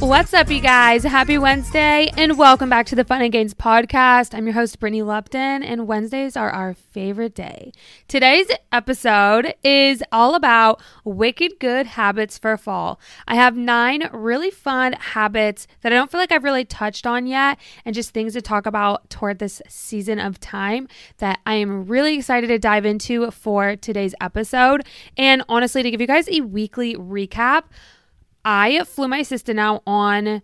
What's up, you guys? Happy Wednesday, and welcome back to the Fun and Gains podcast. I'm your host, Brittany Lupton, and Wednesdays are our favorite day. Today's episode is all about wicked good habits for fall. I have nine really fun habits that I don't feel like I've really touched on yet, and just things to talk about toward this season of time that I am really excited to dive into for today's episode. And honestly, to give you guys a weekly recap, I flew my assistant out on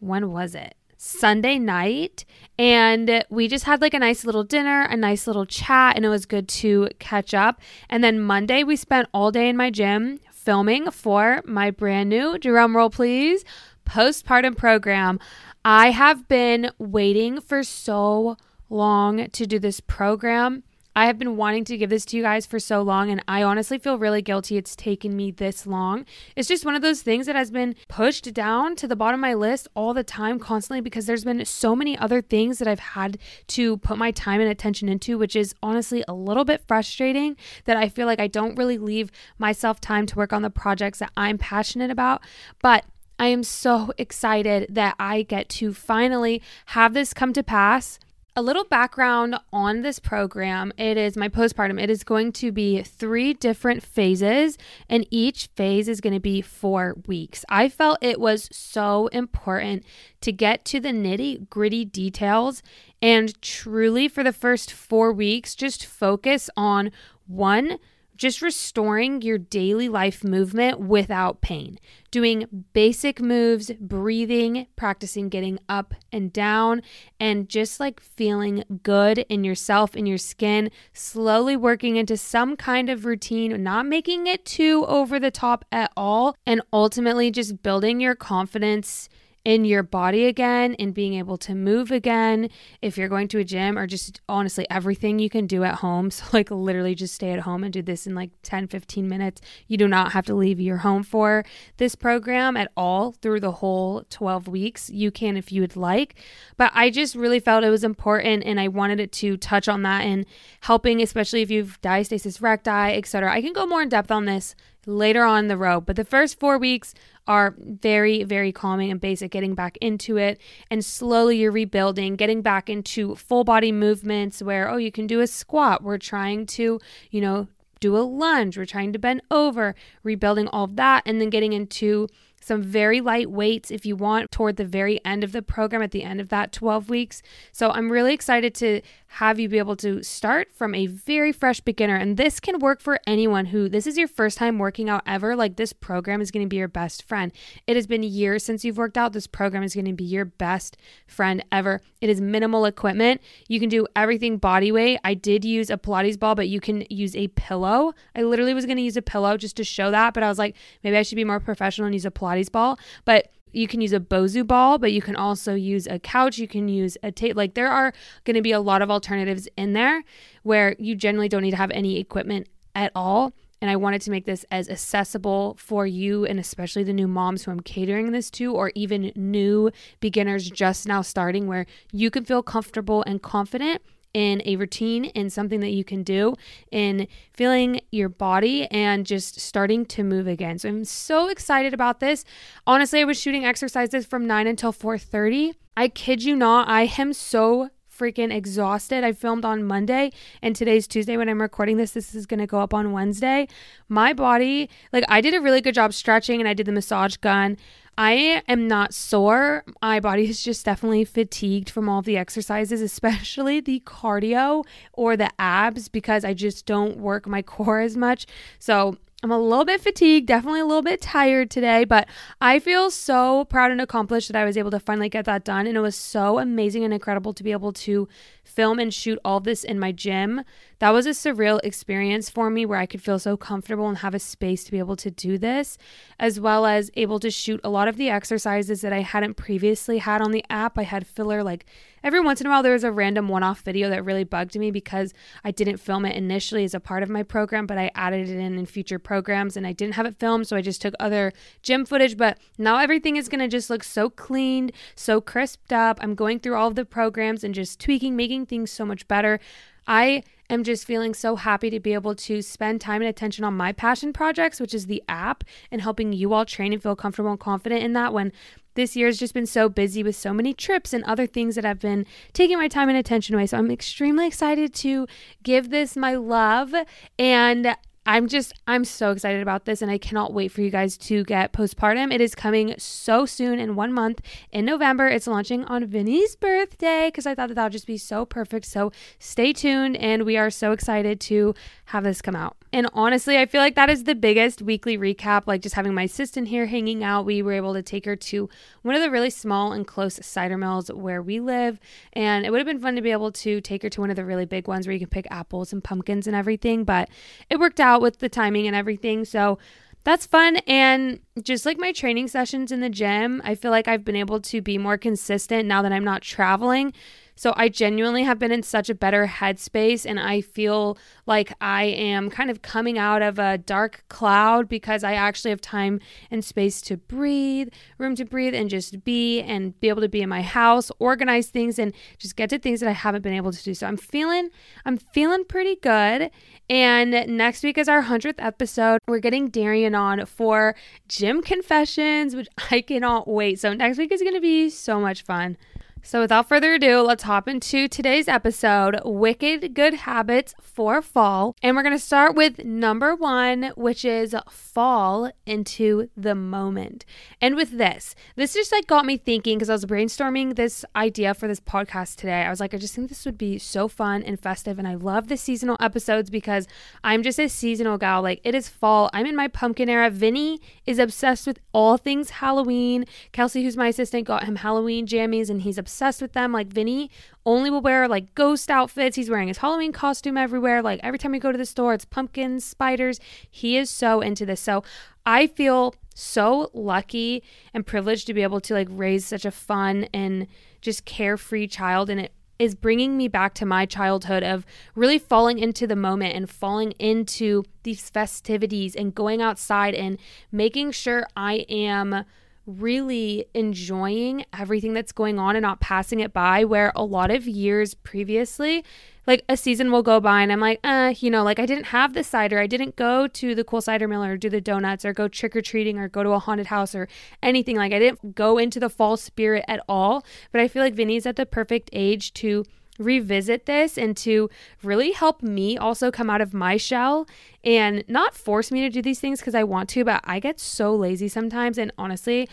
when was it? Sunday night and we just had like a nice little dinner, a nice little chat and it was good to catch up. And then Monday we spent all day in my gym filming for my brand new drum roll please postpartum program. I have been waiting for so long to do this program. I have been wanting to give this to you guys for so long, and I honestly feel really guilty it's taken me this long. It's just one of those things that has been pushed down to the bottom of my list all the time, constantly, because there's been so many other things that I've had to put my time and attention into, which is honestly a little bit frustrating that I feel like I don't really leave myself time to work on the projects that I'm passionate about. But I am so excited that I get to finally have this come to pass a little background on this program. It is my postpartum it is going to be three different phases and each phase is going to be four weeks. I felt it was so important to get to the nitty gritty details and truly for the first four weeks just focus on one just restoring your daily life movement without pain, doing basic moves, breathing, practicing getting up and down, and just like feeling good in yourself, in your skin, slowly working into some kind of routine, not making it too over the top at all, and ultimately just building your confidence in your body again and being able to move again. If you're going to a gym or just honestly everything you can do at home. So, like, literally just stay at home and do this in like 10, 15 minutes. You do not have to leave your home for this program at all through the whole 12 weeks. You can if you would like. But I just really felt it was important and I wanted it to touch on that and helping, especially if you've diastasis recti, etc. I can go more in depth on this later on in the road. But the first four weeks are very, very calming and basic, getting back into it. And slowly you're rebuilding, getting back into full body movements where, oh, you can do a squat. We're trying to, you know, do a lunge. We're trying to bend over, rebuilding all of that, and then getting into some very light weights if you want toward the very end of the program at the end of that 12 weeks. So I'm really excited to have you be able to start from a very fresh beginner. And this can work for anyone who this is your first time working out ever. Like this program is going to be your best friend. It has been years since you've worked out. This program is going to be your best friend ever. It is minimal equipment. You can do everything body weight. I did use a Pilates ball, but you can use a pillow. I literally was going to use a pillow just to show that, but I was like, maybe I should be more professional and use a Pilates ball. But you can use a Bosu ball, but you can also use a couch. You can use a tape. Like there are going to be a lot of alternatives in there where you generally don't need to have any equipment at all. And I wanted to make this as accessible for you and especially the new moms who I'm catering this to, or even new beginners just now starting, where you can feel comfortable and confident in a routine and something that you can do in feeling your body and just starting to move again. So I'm so excited about this. Honestly, I was shooting exercises from 9 until 4:30. I kid you not, I am so freaking exhausted. I filmed on Monday and today's Tuesday when I'm recording this. This is going to go up on Wednesday. My body, like, I did a really good job stretching and I did the massage gun. I am not sore. My body is just definitely fatigued from all the exercises, especially the cardio or the abs, because I just don't work my core as much. So I'm a little bit fatigued, definitely a little bit tired today, but I feel so proud and accomplished that I was able to finally get that done. And it was so amazing and incredible to be able to film and shoot all this in my gym. That was a surreal experience for me where I could feel so comfortable and have a space to be able to do this, as well as able to shoot a lot of the exercises that I hadn't previously had on the app. I had filler like every once in a while there was a random one-off video that really bugged me because I didn't film it initially as a part of my program, but I added it in in future programs and I didn't have it filmed, so I just took other gym footage, but now everything is to just look so cleaned, so crisped up. I'm going through all of the programs and just tweaking, making things so much better. I am just feeling so happy to be able to spend time and attention on my passion projects, which is the app, and helping you all train and feel comfortable and confident in that when this year has just been so busy with so many trips and other things that I've been taking my time and attention away. So I'm extremely excited to give this my love and I'm just, I'm so excited about this and I cannot wait for you guys to get postpartum. It is coming so soon in one month in November. It's launching on Vinny's birthday because I thought that that would just be so perfect. So stay tuned and we are so excited to have this come out. And honestly, I feel like that is the biggest weekly recap. Like just having my assistant here hanging out, we were able to take her to one of the really small and close cider mills where we live. And it would have been fun to be able to take her to one of the really big ones where you can pick apples and pumpkins and everything. But it worked out with the timing and everything. So that's fun. And just like my training sessions in the gym, I feel like I've been able to be more consistent now that I'm not traveling. So I genuinely have been in such a better headspace and I feel like I am kind of coming out of a dark cloud because I actually have time and space to breathe, room to breathe and just be and be able to be in my house, organize things and just get to things that I haven't been able to do. So I'm feeling I'm feeling pretty good. And next week is our 100th episode. We're getting Darian on for Gym Confessions, which I cannot wait. So next week is going to be so much fun. So, without further ado, let's hop into today's episode Wicked Good Habits for Fall. And we're going to start with number one, which is fall into the moment. And with this, this just like got me thinking because I was brainstorming this idea for this podcast today. I was like, I just think this would be so fun and festive. And I love the seasonal episodes because I'm just a seasonal gal. Like, it is fall. I'm in my pumpkin era. Vinny is obsessed with all things Halloween. Kelsey, who's my assistant, got him Halloween jammies and he's obsessed obsessed with them. Like Vinny only will wear like ghost outfits. He's wearing his Halloween costume everywhere. Like every time we go to the store, it's pumpkins, spiders. He is so into this. So I feel so lucky and privileged to be able to like raise such a fun and just carefree child and it is bringing me back to my childhood of really falling into the moment and falling into these festivities and going outside and making sure I am really enjoying everything that's going on and not passing it by. Where a lot of years previously, like a season will go by and I'm like, uh, you know, like I didn't have the cider. I didn't go to the cool cider mill or do the donuts or go trick or treating or go to a haunted house or anything. Like I didn't go into the fall spirit at all. But I feel like Vinny's at the perfect age to revisit this and to really help me also come out of my shell and not force me to do these things because I want to, but I get so lazy sometimes. And honestly,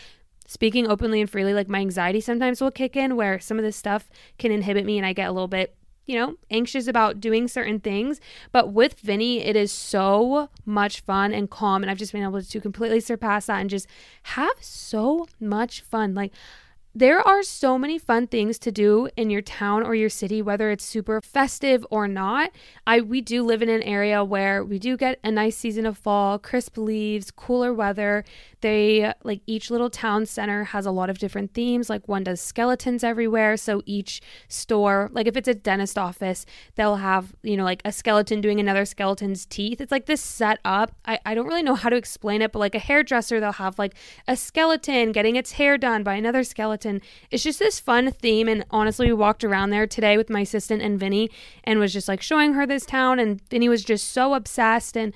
speaking openly and freely, like my anxiety sometimes will kick in where some of this stuff can inhibit me and I get a little bit you know, anxious about doing certain things. But with Vinny, it is so much fun and calm. And I've just been able to completely surpass that and just have so much fun. Like, there are so many fun things to do in your town or your city, whether it's super festive or not. I we do live in an area where we do get a nice season of fall, crisp leaves, cooler weather. They like each little town center has a lot of different themes. Like one does skeletons everywhere. So each store, like if it's a dentist office, they'll have, you know, like a skeleton doing another skeleton's teeth. It's like this set up. I, I don't really know how to explain it, but like a hairdresser, they'll have like a skeleton getting its hair done by another skeleton. It's just this fun theme. And honestly, we walked around there today with my assistant and Vinny and was just like showing her this town. And Vinny was just so obsessed. And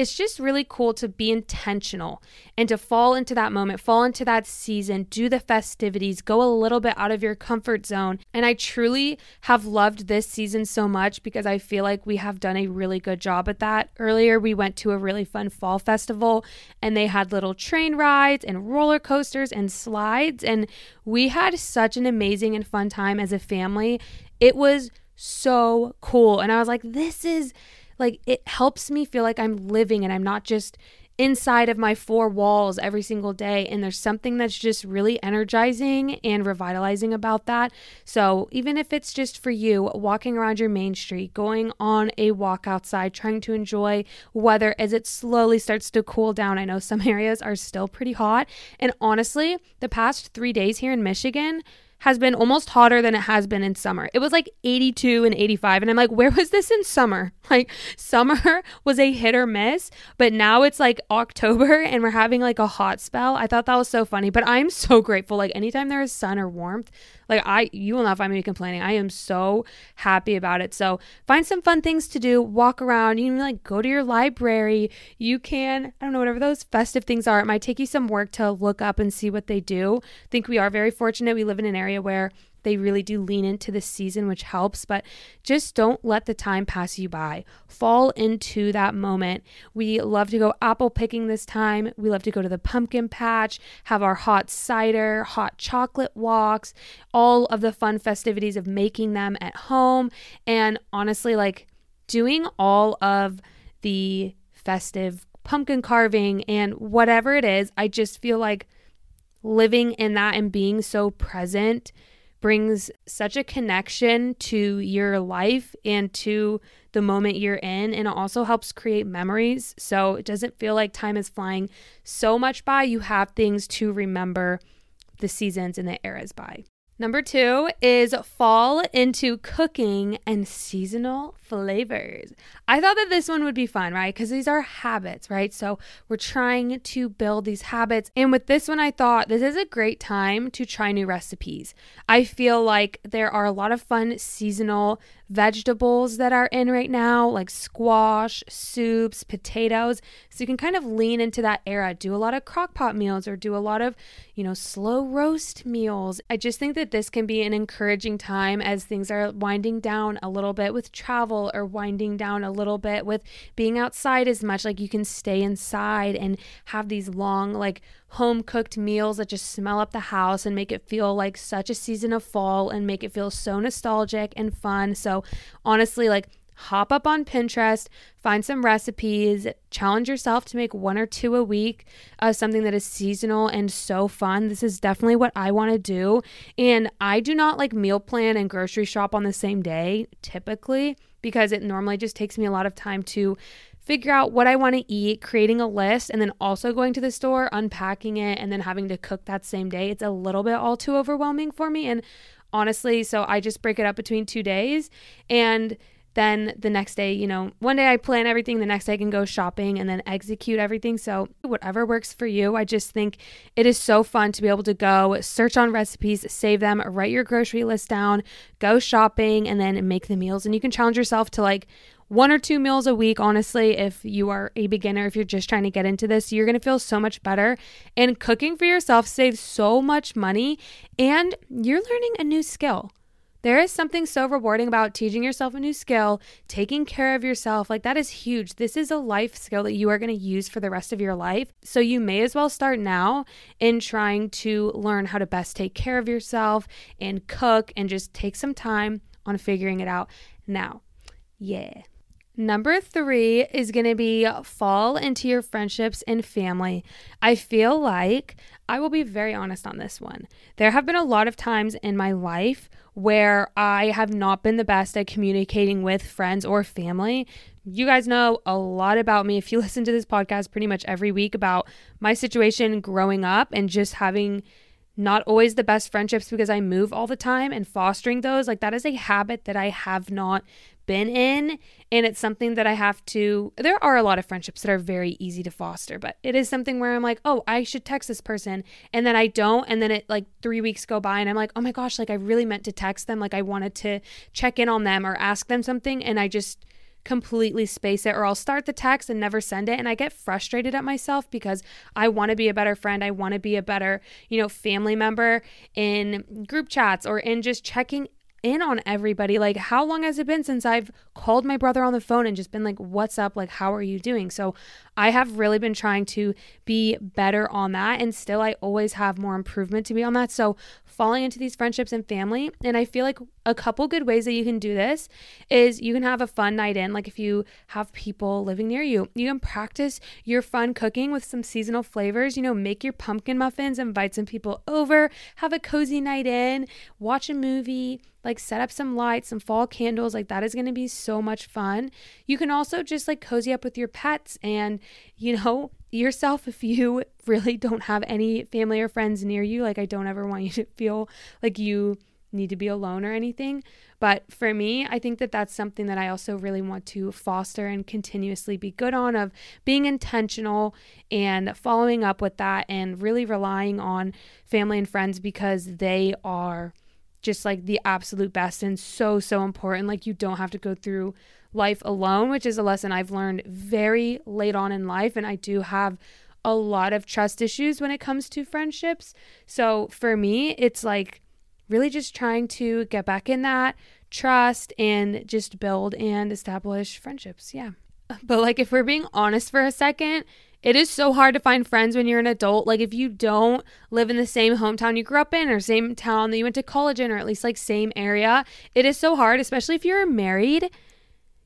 it's just really cool to be intentional and to fall into that moment, fall into that season, do the festivities, go a little bit out of your comfort zone. And I truly have loved this season so much because I feel like we have done a really good job at that. Earlier, we went to a really fun fall festival and they had little train rides and roller coasters and slides. And we had such an amazing and fun time as a family. It was so cool. And I was like, this is like it helps me feel like I'm living and I'm not just inside of my four walls every single day. And there's something that's just really energizing and revitalizing about that. So, even if it's just for you, walking around your main street, going on a walk outside, trying to enjoy weather as it slowly starts to cool down. I know some areas are still pretty hot. And honestly, the past three days here in Michigan, has been almost hotter than it has been in summer. It was like 82 and 85. And I'm like, where was this in summer? Like, summer was a hit or miss, but now it's like October and we're having like a hot spell. I thought that was so funny, but I'm so grateful. Like, anytime there is sun or warmth, like I you will not find me complaining. I am so happy about it. So find some fun things to do, walk around, you can like go to your library. You can, I don't know, whatever those festive things are. It might take you some work to look up and see what they do. I think we are very fortunate. We live in an area where they really do lean into the season, which helps, but just don't let the time pass you by. Fall into that moment. We love to go apple picking this time. We love to go to the pumpkin patch, have our hot cider, hot chocolate walks, all of the fun festivities of making them at home. And honestly, like doing all of the festive pumpkin carving and whatever it is, I just feel like living in that and being so present brings such a connection to your life and to the moment you're in. And it also helps create memories. So it doesn't feel like time is flying so much by. You have things to remember the seasons and the eras by. Number two is fall into cooking and seasonal flavors. I thought that this one would be fun, right? Because these are habits, right? So we're trying to build these habits. And with this one, I thought this is a great time to try new recipes. I feel like there are a lot of fun seasonal vegetables that are in right now, like squash, soups, potatoes. So you can kind of lean into that era, do a lot of crock pot meals or do a lot of, you know, slow roast meals. I just think that this can be an encouraging time as things are winding down a little bit with travel or winding down a little bit with being outside as much. Like you can stay inside and have these long, like, home cooked meals that just smell up the house and make it feel like such a season of fall and make it feel so nostalgic and fun. So, honestly, like, hop up on Pinterest, find some recipes, challenge yourself to make one or two a week of something that is seasonal and so fun. This is definitely what I want to do. And I do not like meal plan and grocery shop on the same day typically because it normally just takes me a lot of time to figure out what I want to eat, creating a list, and then also going to the store, unpacking it, and then having to cook that same day. It's a little bit all too overwhelming for me. And honestly, so I just break it up between two days. And then the next day, you know, one day I plan everything, the next day I can go shopping and then execute everything. So, whatever works for you, I just think it is so fun to be able to go search on recipes, save them, write your grocery list down, go shopping, and then make the meals. And you can challenge yourself to like one or two meals a week, honestly, if you are a beginner, if you're just trying to get into this, you're to feel so much better. And cooking for yourself saves so much money and you're learning a new skill. There is something so rewarding about teaching yourself a new skill, taking care of yourself. Like, that is huge. This is a life skill that you are going to use for the rest of your life. So, you may as well start now in trying to learn how to best take care of yourself and cook and just take some time on figuring it out now. Yeah. Number three is going to be fall into your friendships and family. I feel like I will be very honest on this one. There have been a lot of times in my life where I have not been the best at communicating with friends or family You guys know a lot about me if you listen to this podcast pretty much every week about my situation growing up and just having not always the best friendships because I move all the time and fostering those. Like, that is a habit that I have not been in. And it's something that I have to. There are a lot of friendships that are very easy to foster, but it is something where I'm like, oh, I should text this person. And then I don't. And then it like three weeks go by and I'm like, oh my gosh, like I really meant to text them. Like I wanted to check in on them or ask them something. And I just completely space it or I'll start the text and never send it and I get frustrated at myself because I want to be a better friend. I want to be a better, you know, family member in group chats or in just checking in on everybody. Like, how long has it been since I've called my brother on the phone and just been like, what's up? Like, how are you doing? So, I have really been trying to be better on that. And still, I always have more improvement to be on that. So, falling into these friendships and family, and I feel like a couple good ways that you can do this is you can have a fun night in. Like, if you have people living near you, you can practice your fun cooking with some seasonal flavors. You know, make your pumpkin muffins, invite some people over, have a cozy night in, watch a movie like set up some lights, some fall candles. Like that is going to be so much fun. You can also just like cozy up with your pets and, you know, yourself if you really don't have any family or friends near you. Like I don't ever want you to feel like you need to be alone or anything. But for me, I think that that's something that I also really want to foster and continuously be good on of being intentional and following up with that and really relying on family and friends because they are just like the absolute best and so, so important. Like, you don't have to go through life alone, which is a lesson I've learned very late on in life. And I do have a lot of trust issues when it comes to friendships. So, for me, it's like really just trying to get back in that trust and just build and establish friendships. Yeah. But, like, if we're being honest for a second, it is so hard to find friends when you're an adult. Like if you don't live in the same hometown you grew up in or same town that you went to college in or at least like same area, it is so hard, especially if you're married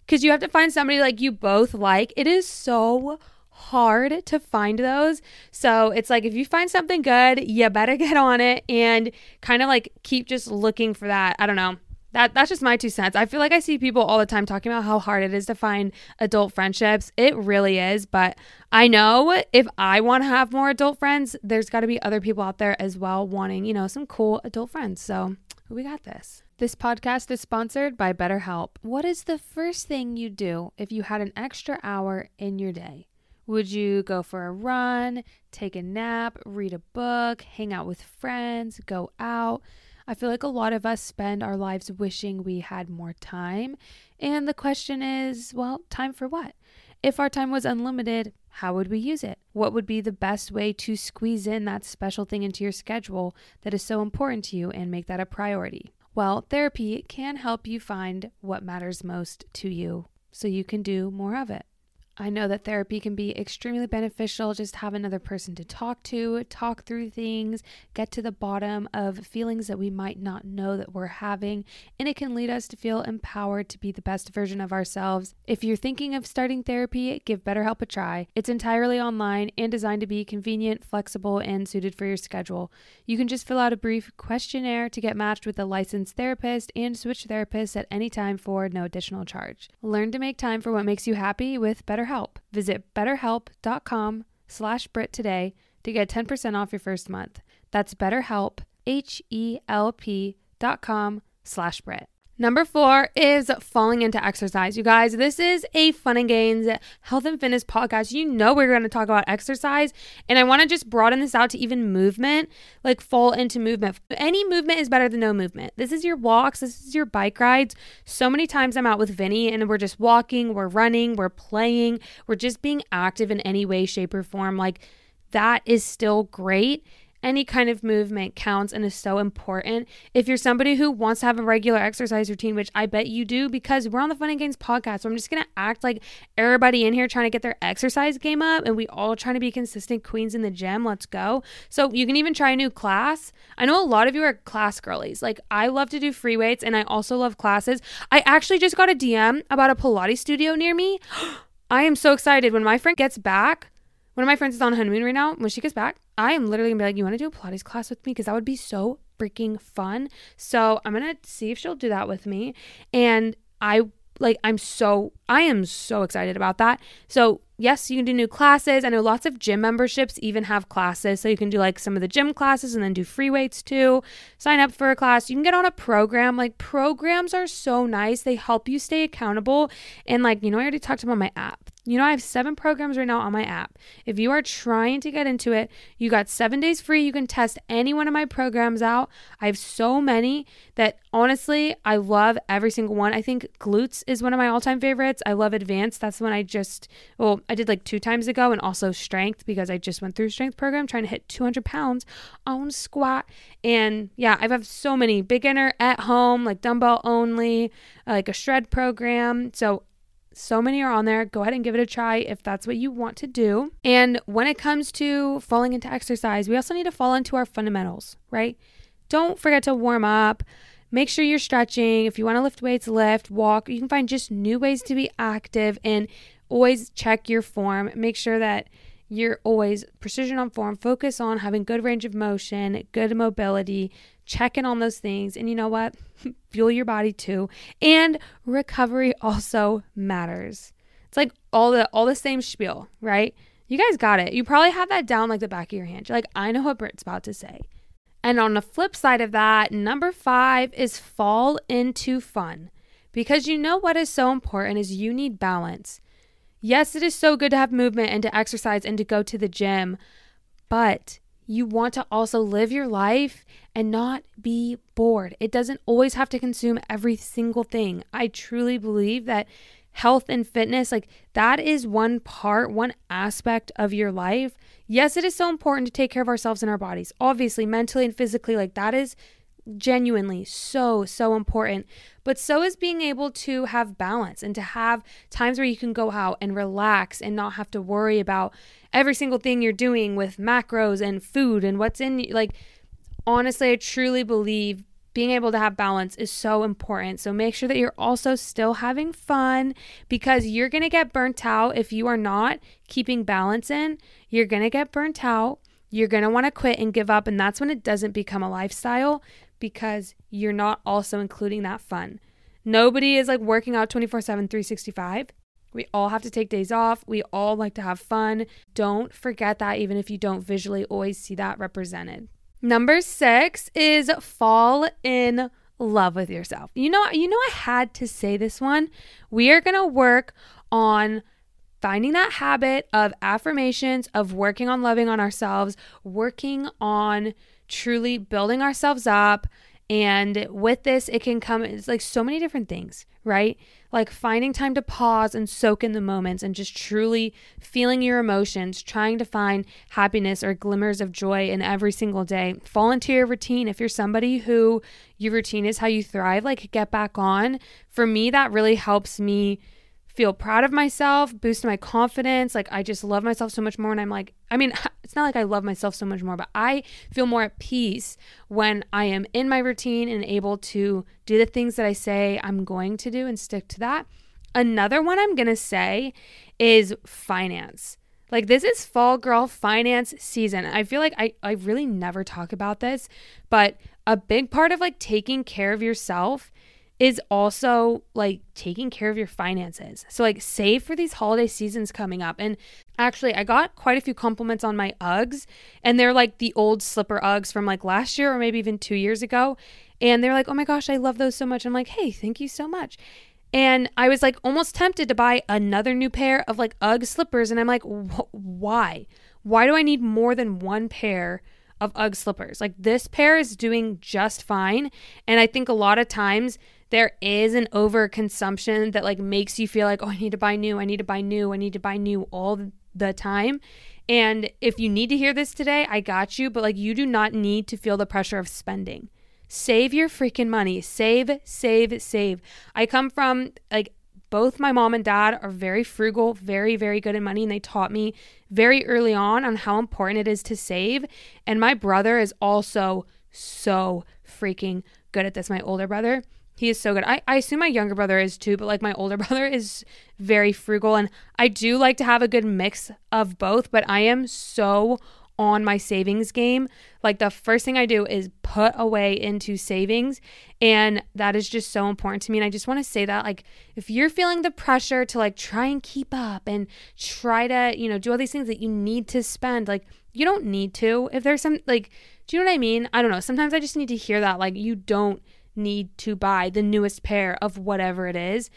cuz you have to find somebody like you both like. It is so hard to find those. So it's like if you find something good, you better get on it and kind of like keep just looking for that. I don't know that that's just my two cents. I feel like I see people all the time talking about how hard it is to find adult friendships. It really is, but I know if I want to have more adult friends, there's got to be other people out there as well wanting, you know, some cool adult friends. So, we got this. This podcast is sponsored by BetterHelp. What is the first thing you do if you had an extra hour in your day? Would you go for a run, take a nap, read a book, hang out with friends, go out? I feel like a lot of us spend our lives wishing we had more time. And the question is well, time for what? If our time was unlimited, how would we use it? What would be the best way to squeeze in that special thing into your schedule that is so important to you and make that a priority? Well, therapy can help you find what matters most to you so you can do more of it. I know that therapy can be extremely beneficial. Just have another person to talk to, talk through things, get to the bottom of feelings that we might not know that we're having, and it can lead us to feel empowered to be the best version of ourselves. If you're thinking of starting therapy, give BetterHelp a try. It's entirely online and designed to be convenient, flexible, and suited for your schedule. You can just fill out a brief questionnaire to get matched with a licensed therapist and switch therapists at any time for no additional charge. Learn to make time for what makes you happy with BetterHelp BetterHelp. Visit betterhelp.com slash Britt today to get 10% off your first month. That's betterhelp, H-E-L-P dot com slash Britt. Number four is falling into exercise. You guys, this is a fun and gains health and fitness podcast. You know, we're going to talk about exercise, and I want to just broaden this out to even movement, like fall into movement. Any movement is better than no movement. This is your walks, this is your bike rides. So many times I'm out with Vinny and we're just walking, we're running, we're playing, we're just being active in any way, shape, or form. Like, that is still great any kind of movement counts and is so important. If you're somebody who wants to have a regular exercise routine, which I bet you do because we're on the Fun and Gains podcast, so I'm just to act like everybody in here trying to get their exercise game up and we all trying to be consistent queens in the gym. Let's go. So you can even try a new class. I know a lot of you are class girlies. Like I love to do free weights and I also love classes. I actually just got a DM about a Pilates studio near me. I am so excited when my friend gets back. One of my friends is on honeymoon right now. When she gets back, I am literally gonna be like, you want to do a Pilates class with me? Because that would be so freaking fun. So I'm gonna see if she'll do that with me. And I like I'm so I am so excited about that. So, yes, you can do new classes. I know lots of gym memberships even have classes. So you can do like some of the gym classes and then do free weights too. Sign up for a class. You can get on a program. Like programs are so nice. They help you stay accountable. And like, you know, I already talked about my app. You know, I have seven programs right now on my app. If you are trying to get into it, you got seven days free. You can test any one of my programs out. I have so many that honestly, I love every single one. I think glutes is one of my all time favorites. I love advanced. That's the one I just, well, I did like two times ago, and also strength because I just went through strength program trying to hit 200 pounds on squat. And yeah, I have so many beginner at home, like dumbbell only, like a shred program. So so many are on there. Go ahead and give it a try if that's what you want to do. And when it comes to falling into exercise, we also need to fall into our fundamentals, right? Don't forget to warm up. Make sure you're stretching. If you want to lift weights, lift, walk. You can find just new ways to be active and always check your form. Make sure that you're always precision on form. Focus on having good range of motion, good mobility, checking on those things. And you know what? Fuel your body too. And recovery also matters. It's like all the all the same spiel, right? You guys got it. You probably have that down like the back of your hand. You're like, I know what Britt's about to say. And on the flip side of that, number five is fall into fun. Because you know what is so important is you need balance. Yes, it is so good to have movement and to exercise and to go to the gym, but you want to also live your life and not be bored. It doesn't always have to consume every single thing. I truly believe that health and fitness, like that is one part, one aspect of your life. Yes, it is so important to take care of ourselves and our bodies. Obviously, mentally and physically, like that is genuinely so so important but so is being able to have balance and to have times where you can go out and relax and not have to worry about every single thing you're doing with macros and food and what's in like honestly I truly believe being able to have balance is so important. So make sure that you're also still having fun because you're going to get burnt out if you are not keeping balance in. You're going to get burnt out. You're going to want to quit and give up and that's when it doesn't become a lifestyle because you're not also including that fun. Nobody is like working out 24 7, 365. We all have to take days off. We all like to have fun. Don't forget that, even if you don't visually always see that represented. Number six is fall in love with yourself. You know, you know, I had to say this one. We are gonna work on finding that habit of affirmations, of working on loving on ourselves, working on truly building ourselves up. And with this, it can come, it's like so many different things, right? Like finding time to pause and soak in the moments and just truly feeling your emotions, trying to find happiness or glimmers of joy in every single day. Fall into your routine. If you're somebody who your routine is how you thrive, like get back on. For me, that really helps me feel proud of myself, boost my confidence. Like I just love myself so much more. And I'm like, I mean, it's not like I love myself so much more, but I feel more at peace when I am in my routine and able to do the things that I say I'm going to do and stick to that. Another one I'm going to say is finance. Like this is fall girl finance season. I feel like I, I really never talk about this, but a big part of like taking care of yourself is also like taking care of your finances. So, like, save for these holiday seasons coming up. And actually, I got quite a few compliments on my Uggs, and they're like the old slipper Uggs from like last year or maybe even two years ago. And they're like, oh my gosh, I love those so much. I'm like, hey, thank you so much. And I was like almost tempted to buy another new pair of like Ugg slippers. And I'm like, why? Why do I need more than one pair? Of Ugg slippers. Like this pair is doing just fine. And I think a lot of times there is an overconsumption that like makes you feel like, oh, I need to buy new, I need to buy new, I need to buy new all the time. And if you need to hear this today, I got you, but like you do not need to feel the pressure of spending. Save your freaking money. Save, save, save. I come from like both my mom and dad are very frugal, very, very good at money, and they taught me very early on on how important it is to save. And my brother is also so freaking good at this, my older brother. He is so good. I, I assume my younger brother is too, but like my older brother is very frugal. And I do like to have a good mix of both, but I am so on my savings game. Like the first thing I do is put away into savings. And that is just so important to me. And I just want to say that, like, if you're feeling the pressure to like try and keep up and try to, you know, do all these things that you need to spend, like, you don't need to. If there's some, like, do you know what I mean? I don't know. Sometimes I just need to hear that, like, you don't need to buy the newest pair of whatever it is.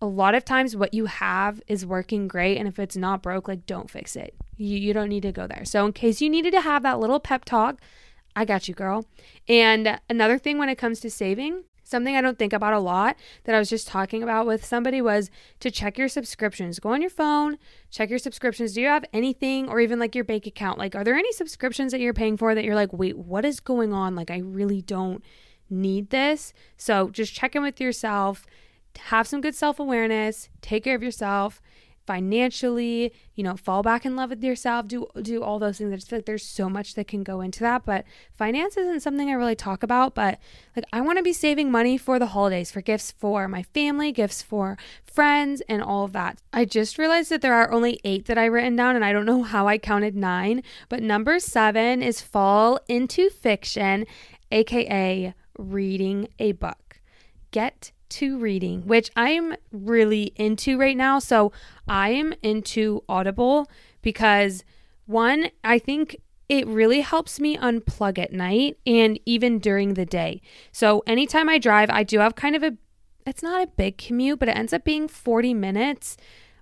A lot of times, what you have is working great. And if it's not broke, like, don't fix it. You, you don't need to go there. So, in case you needed to have that little pep talk, I got you, girl. And another thing when it comes to saving, something I don't think about a lot that I was just talking about with somebody was to check your subscriptions. Go on your phone, check your subscriptions. Do you have anything or even like your bank account? Like, are there any subscriptions that you're paying for that you're like, wait, what is going on? Like, I really don't need this. So just check in with yourself, have some good self awareness, take care of yourself financially, you know, fall back in love with yourself, do do all those things. I just feel like there's so much that can go into that. But finance isn't something I really talk about. But like I want to be saving money for the holidays, for gifts for my family, gifts for friends, and all of that. I just realized that there are only eight that I written down, and I don't know how I counted nine. But number seven is fall into fiction, aka reading a book. Get to reading, which I'm really into right now. So I am into Audible because one, I think it really helps me unplug at night and even during the day. So anytime I drive, I do have kind of a it's not a big commute, but it ends up being 40 minutes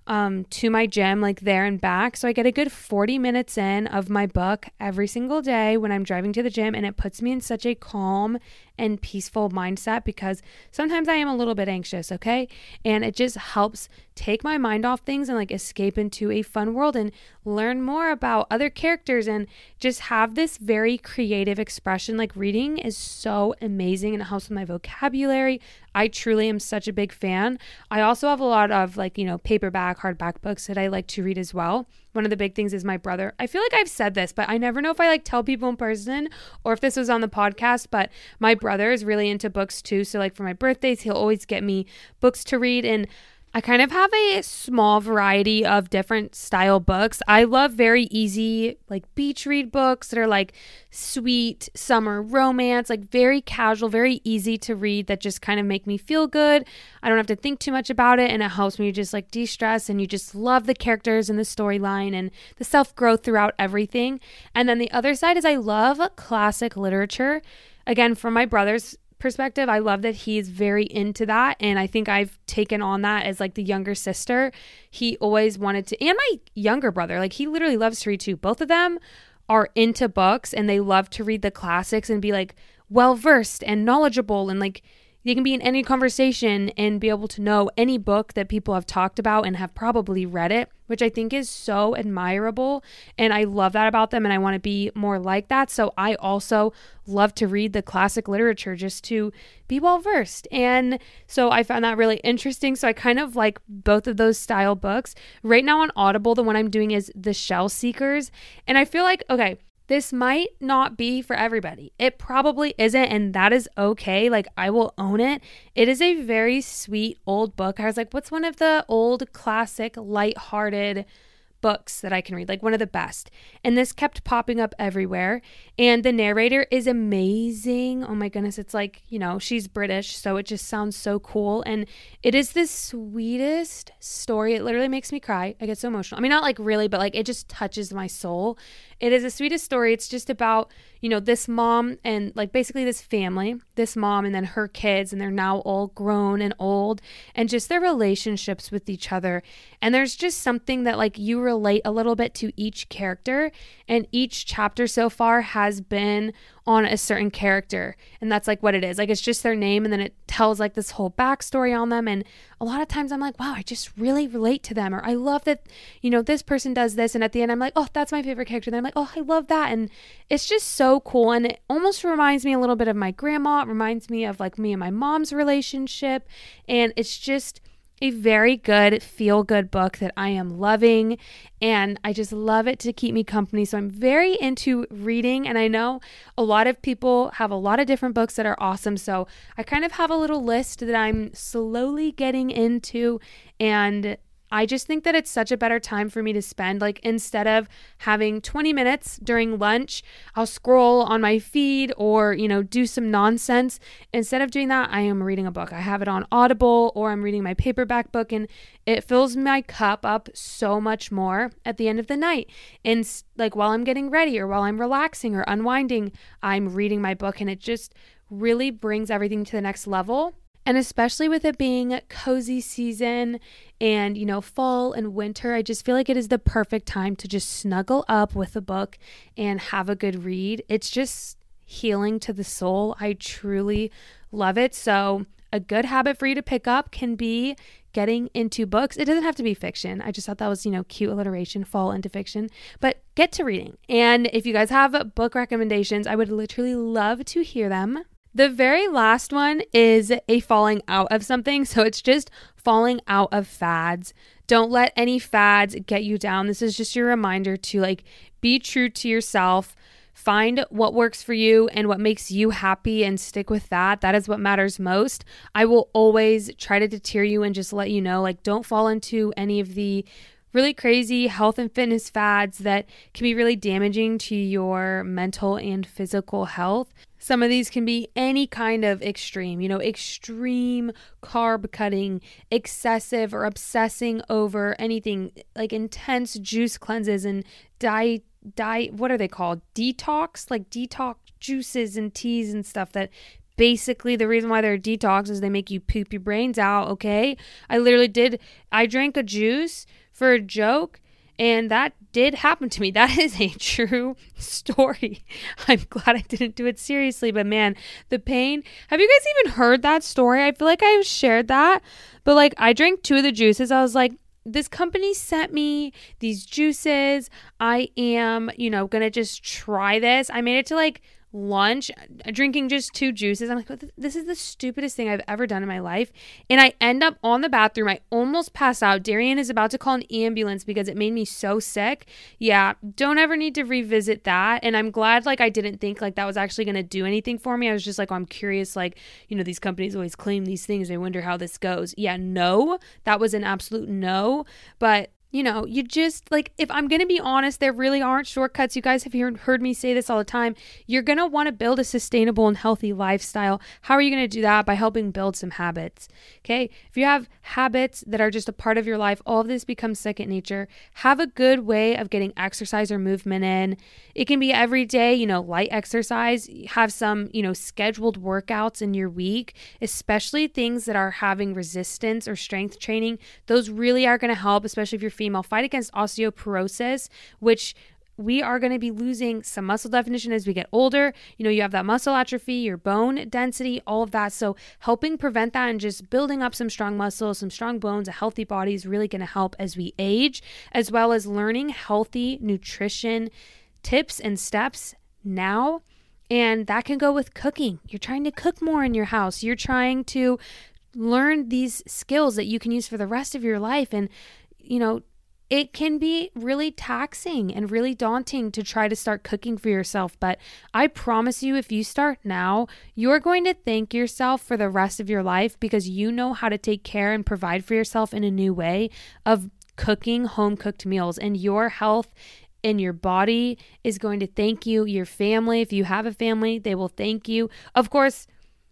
um, to my gym, like there and back. So I get a good 40 minutes in of my book every single day when I'm driving to the gym, and it puts me in such a calm and peaceful mindset because sometimes I am a little bit anxious, okay? And it just helps take my mind off things and like escape into a fun world and learn more about other characters and just have this very creative expression. Like reading is so amazing and it helps with my vocabulary. I truly am such a big fan. I also have a lot of like, you know, paperback, hardback books that I like to read as well. One of the big things is my brother. I feel like I've said this, but I never know if I like tell people in person or if this was on the podcast. But my brother is really into books too. So, like for my birthdays, he'll always get me books to read. And I kind of have a small variety of different style books. I love very easy, like beach read books that are like sweet summer romance, like very casual, very easy to read that just kind of make me feel good. I don't have to think too much about it and it helps me just like de stress and you just love the characters and the storyline and the self growth throughout everything. And then the other side is I love classic literature. Again, from my brother's perspective, I love that he's very into that. And I think I've taken on that as like the younger sister. He always wanted to, and my younger brother, like he literally loves to read too. Both of them are into books and they love to read the classics and be like well versed and knowledgeable and like they can be in any conversation and be able to know any book that people have talked about and have probably read it, which I think is so admirable. And I love that about them. And I want to be more like that. So I also love to read the classic literature just to be well versed. And so I found that really interesting. So I kind of like both of those style books. Right now on Audible, the one I'm doing is The Shell Seekers. And I feel like, okay, this might not be for everybody. It probably isn't, and that is okay. Like, I will own it. It is a very sweet old book. I was like, what's one of the old classic, light-hearted books that I can read, like one of the best. And this kept popping up everywhere. And the narrator is amazing. Oh my goodness. It's like, you know, she's British, so it just sounds so cool. And it is the sweetest story. It literally makes me cry. I get so emotional. I mean, not like really, but like it just touches my soul. It is the sweetest story. It's just about, you know, this mom and like basically this family, this mom and then her kids, and they're now all grown and old, and just their relationships with each other. And there's just something that like you relate a little bit to each character. And each chapter so far has been on a certain character. And that's like what it is. Like it's just their name and then it tells like this whole backstory on them. And a lot of times I'm like, wow, I just really relate to them. Or I love that, you know, this person does this. And at the end I'm like, oh, that's my favorite character. And I'm like, oh, I love that. And it's just so cool. And it almost reminds me a little bit of my grandma. It reminds me of like me and my mom's relationship. And it's just a very good feel good book that I am loving and I just love it to keep me company. So I'm very into reading and I know a lot of people have a lot of different books that are awesome. So I kind of have a little list that I'm slowly getting into and I just think that it's such a better time for me to spend. Like, instead of having 20 minutes during lunch, I'll scroll on my feed or, you know, do some nonsense. Instead of doing that, I am reading a book. I have it on Audible or I'm reading my paperback book, and it fills my cup up so much more at the end of the night. And, like, while I'm getting ready or while I'm relaxing or unwinding, I'm reading my book, and it just really brings everything to the next level. And especially with it being cozy season and, you know, fall and winter, I just feel like it is the perfect time to just snuggle up with a book and have a good read. It's just healing to the soul. I truly love it. So, a good habit for you to pick up can be getting into books. It doesn't have to be fiction. I just thought that was, you know, cute alliteration, fall into fiction, but get to reading. And if you guys have book recommendations, I would literally love to hear them. The very last one is a falling out of something. So it's just falling out of fads. Don't let any fads get you down. This is just your reminder to like be true to yourself. Find what works for you and what makes you happy and stick with that. That is what matters most. I will always try to deter you and just let you know like, don't fall into any of the really crazy health and fitness fads that can be really damaging to your mental and physical health. Some of these can be any kind of extreme, you know, extreme carb cutting, excessive or obsessing over anything like intense juice cleanses and diet diet what are they called? Detox, like detox juices and teas and stuff that basically the reason why they're detox is they make you poop your brains out, okay? I literally did I drank a juice for a joke and that did happen to me. That is a true story. I'm glad I didn't do it seriously, but man, the pain. Have you guys even heard that story? I feel like I've shared that, but like I drank two of the juices. I was like, this company sent me these juices. I am, you know, gonna just try this. I made it to like lunch drinking just two juices. I'm like, this is the stupidest thing I've ever done in my life. And I end up on the bathroom. I almost pass out. Darian is about to call an ambulance because it made me so sick. Yeah, don't ever need to revisit that. And I'm glad like I didn't think like that was actually going to do anything for me. I was just like, oh, I'm curious like, you know, these companies always claim these things. I wonder how this goes. Yeah, no. That was an absolute no. But you know, you just like, if I'm going to be honest, there really aren't shortcuts. You guys have heard me say this all the time. You're going to want to build a sustainable and healthy lifestyle. How are you going to do that? By helping build some habits. Okay. If you have habits that are just a part of your life, all of this becomes second nature. Have a good way of getting exercise or movement in. It can be every day, you know, light exercise. Have some, you know, scheduled workouts in your week, especially things that are having resistance or strength training. Those really are going to help, especially if you're female, fight against osteoporosis, which we are going to be losing some muscle definition as we get older. You know, you have that muscle atrophy, your bone density, all of that. So, helping prevent that and just building up some strong muscles, some strong bones, a healthy body is really going to help as we age, as well as learning healthy nutrition tips and steps now. And that can go with cooking. You're trying to cook more in your house. You're trying to learn these skills that you can use for the rest of your life. And, you know, it can be really taxing and really daunting to try to start cooking for yourself. But I promise you, if you start now, you're going to thank yourself for the rest of your life because you know how to take care and provide for yourself in a new way of cooking home cooked meals. And your health and your body is going to thank you. Your family, if you have a family, they will thank you. Of course,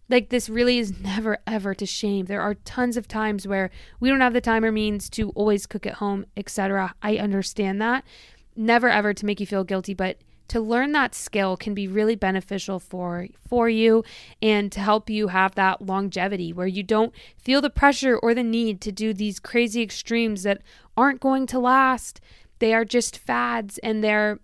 like this really is never ever to shame. There are tons of times where we don't have the time or means to always cook at home, etc. I understand that. Never ever to make you feel guilty, but to learn that skill can be really beneficial for for you and to help you have that longevity where you don't feel the pressure or the need to do these crazy extremes that aren't going to last. They are just fads and they're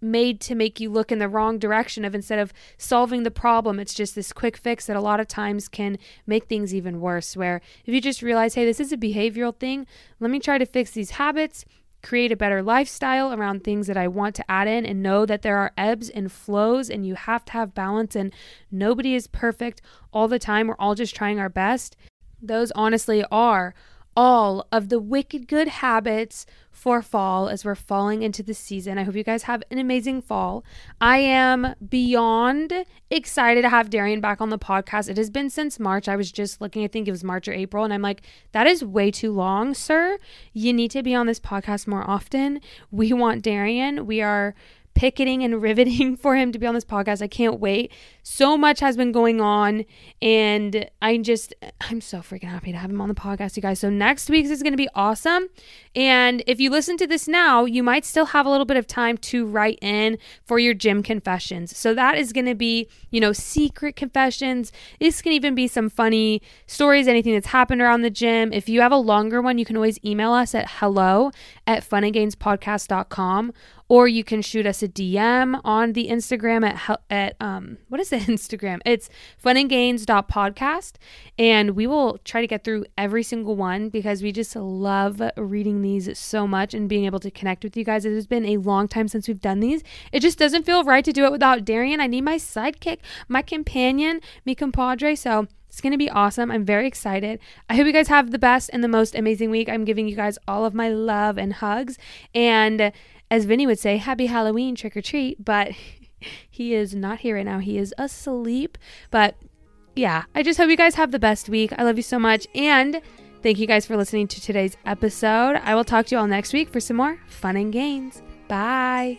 made to make you look in the wrong direction of instead of solving the problem it's just this quick fix that a lot of times can make things even worse where if you just realize hey this is a behavioral thing let me try to fix these habits create a better lifestyle around things that I want to add in and know that there are ebbs and flows and you have to have balance and nobody is perfect all the time we're all just trying our best. Those honestly are all of the wicked good habits for fall as we're falling into the season. I hope you guys have an amazing fall. I am beyond excited to have Darian back on the podcast. It has been since March. I was just looking, I think it was March or April, and I'm like, that is way too long, sir. You need to be on this podcast more often. We want Darian. We are picketing and riveting for him to be on this podcast. I can't wait. So much has been going on, and I'm just, I'm so freaking happy to have him on the podcast, you guys. So next week's is going to be awesome. And if you listen to this now, you might still have a little bit of time to write in for your gym confessions. So that is going to be, you know, secret confessions. This can even be some funny stories, anything that's happened around the gym. If you have a longer one, you can always email us at hello at funandgainspodcast.com or you can shoot us a DM on the Instagram at at um what is the Instagram? It's funandgains.podcast and we will try to get through every single one because we just love reading these so much and being able to connect with you guys. It has been a long time since we've done these. It just doesn't feel right to do it without Darian. I need my sidekick, my companion, mi compadre. So it's going to be awesome. I'm very excited. I hope you guys have the best and the most amazing week. I'm giving you guys all of my love and hugs. And as Vinny would say, happy Halloween, trick or treat. But he is not here right now. He is asleep. But yeah, I just hope you guys have the best week. I love you so much. And thank you guys for listening to today's episode. I will talk to you all next week for some more fun and gains. Bye.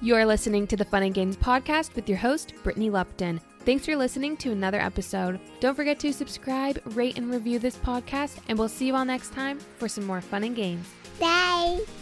You're listening to the Fun and Gains podcast with your host, Brittany Lupton. Thanks for listening to another episode. Don't forget to subscribe, rate, and review this podcast, and we'll see you all next time for some more fun and gains. Bye.